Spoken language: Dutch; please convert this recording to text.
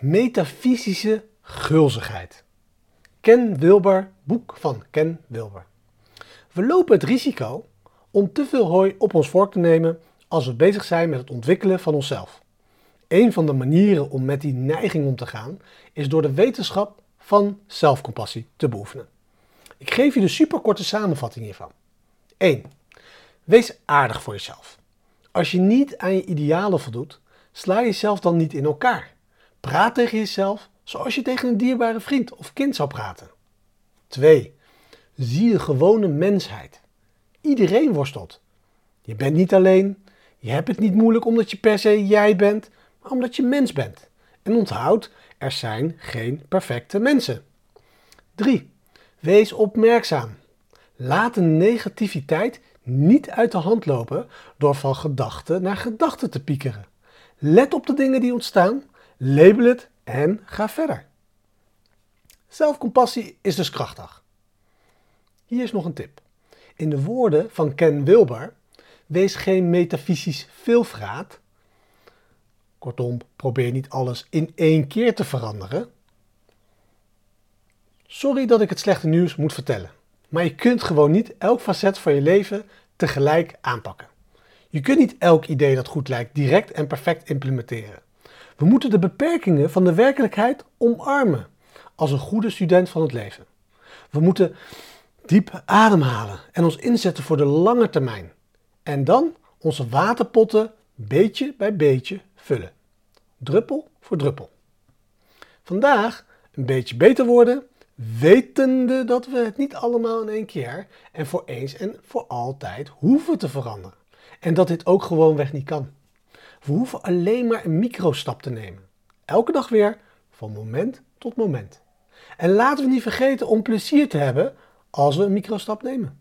Metafysische gulzigheid. Ken Wilber, boek van Ken Wilber. We lopen het risico om te veel hooi op ons vork te nemen als we bezig zijn met het ontwikkelen van onszelf. Een van de manieren om met die neiging om te gaan is door de wetenschap van zelfcompassie te beoefenen. Ik geef je de superkorte samenvatting hiervan. 1. Wees aardig voor jezelf. Als je niet aan je idealen voldoet, sla jezelf dan niet in elkaar. Praat tegen jezelf zoals je tegen een dierbare vriend of kind zou praten. 2. Zie de gewone mensheid. Iedereen worstelt. Je bent niet alleen. Je hebt het niet moeilijk omdat je per se jij bent, maar omdat je mens bent. En onthoud, er zijn geen perfecte mensen. 3. Wees opmerkzaam. Laat de negativiteit niet uit de hand lopen door van gedachte naar gedachte te piekeren. Let op de dingen die ontstaan, label het en ga verder. Zelfcompassie is dus krachtig. Hier is nog een tip. In de woorden van Ken Wilber, wees geen metafysisch veelvraat. Kortom, probeer niet alles in één keer te veranderen. Sorry dat ik het slechte nieuws moet vertellen, maar je kunt gewoon niet elk facet van je leven tegelijk aanpakken. Je kunt niet elk idee dat goed lijkt direct en perfect implementeren. We moeten de beperkingen van de werkelijkheid omarmen als een goede student van het leven. We moeten diep ademhalen en ons inzetten voor de lange termijn. En dan onze waterpotten beetje bij beetje vullen. Druppel voor druppel. Vandaag een beetje beter worden, wetende dat we het niet allemaal in één keer en voor eens en voor altijd hoeven te veranderen. En dat dit ook gewoonweg niet kan. We hoeven alleen maar een microstap te nemen. Elke dag weer, van moment tot moment. En laten we niet vergeten om plezier te hebben als we een microstap nemen.